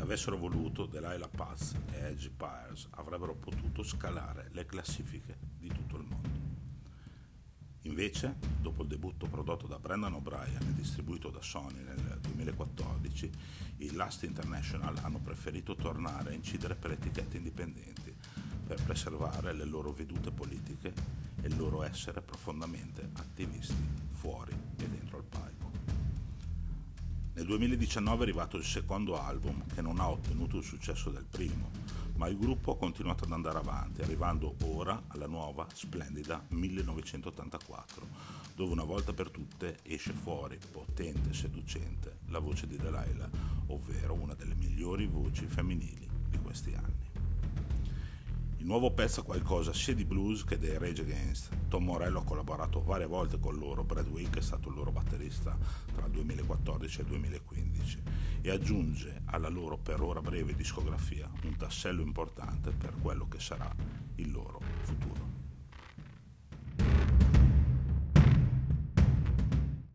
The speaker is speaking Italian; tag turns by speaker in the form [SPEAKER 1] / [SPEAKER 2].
[SPEAKER 1] avessero voluto, Delilah Paz e Edge Pyres avrebbero potuto scalare le classifiche di tutto il mondo. Invece, dopo il debutto prodotto da Brendan O'Brien e distribuito da Sony nel 2014, i Last International hanno preferito tornare a incidere per etichette indipendenti per preservare le loro vedute politiche e il loro essere profondamente attivisti fuori e dentro il palco. Nel 2019 è arrivato il secondo album che non ha ottenuto il successo del primo, ma il gruppo ha continuato ad andare avanti, arrivando ora alla nuova, splendida 1984, dove una volta per tutte esce fuori, potente e seducente, la voce di Delilah, ovvero una delle migliori voci femminili di questi. Il nuovo pezzo ha qualcosa sia di blues che dei Rage Against. Tom Morello ha collaborato varie volte con loro, Brad Wick è stato il loro batterista tra il 2014 e il 2015 e aggiunge alla loro per ora breve discografia un tassello importante per quello che sarà il loro futuro.